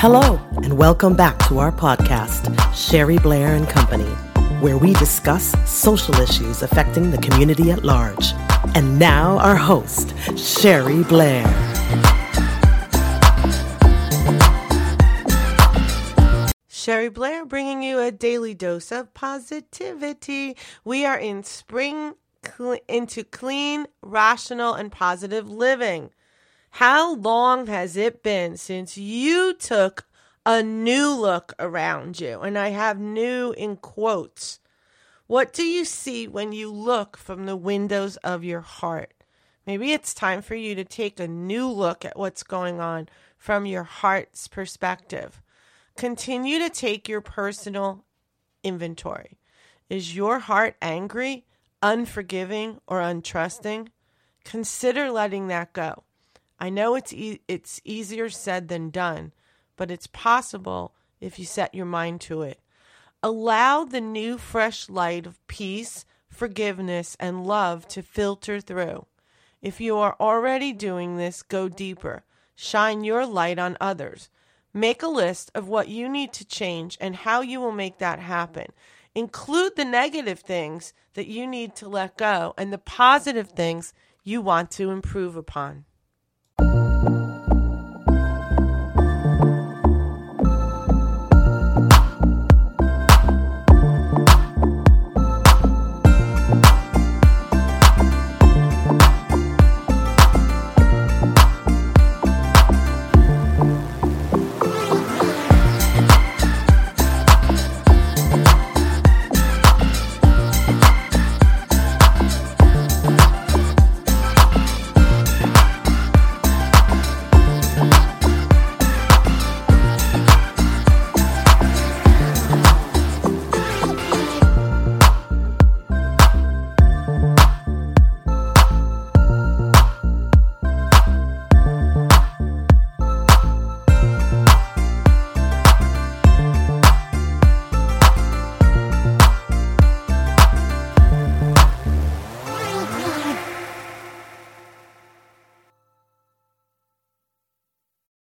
Hello, and welcome back to our podcast, Sherry Blair and Company, where we discuss social issues affecting the community at large. And now, our host, Sherry Blair. Sherry Blair bringing you a daily dose of positivity. We are in spring cl- into clean, rational, and positive living. How long has it been since you took a new look around you? And I have new in quotes. What do you see when you look from the windows of your heart? Maybe it's time for you to take a new look at what's going on from your heart's perspective. Continue to take your personal inventory. Is your heart angry, unforgiving, or untrusting? Consider letting that go. I know it's e- it's easier said than done, but it's possible if you set your mind to it. Allow the new fresh light of peace, forgiveness, and love to filter through. If you are already doing this, go deeper. Shine your light on others. Make a list of what you need to change and how you will make that happen. Include the negative things that you need to let go and the positive things you want to improve upon.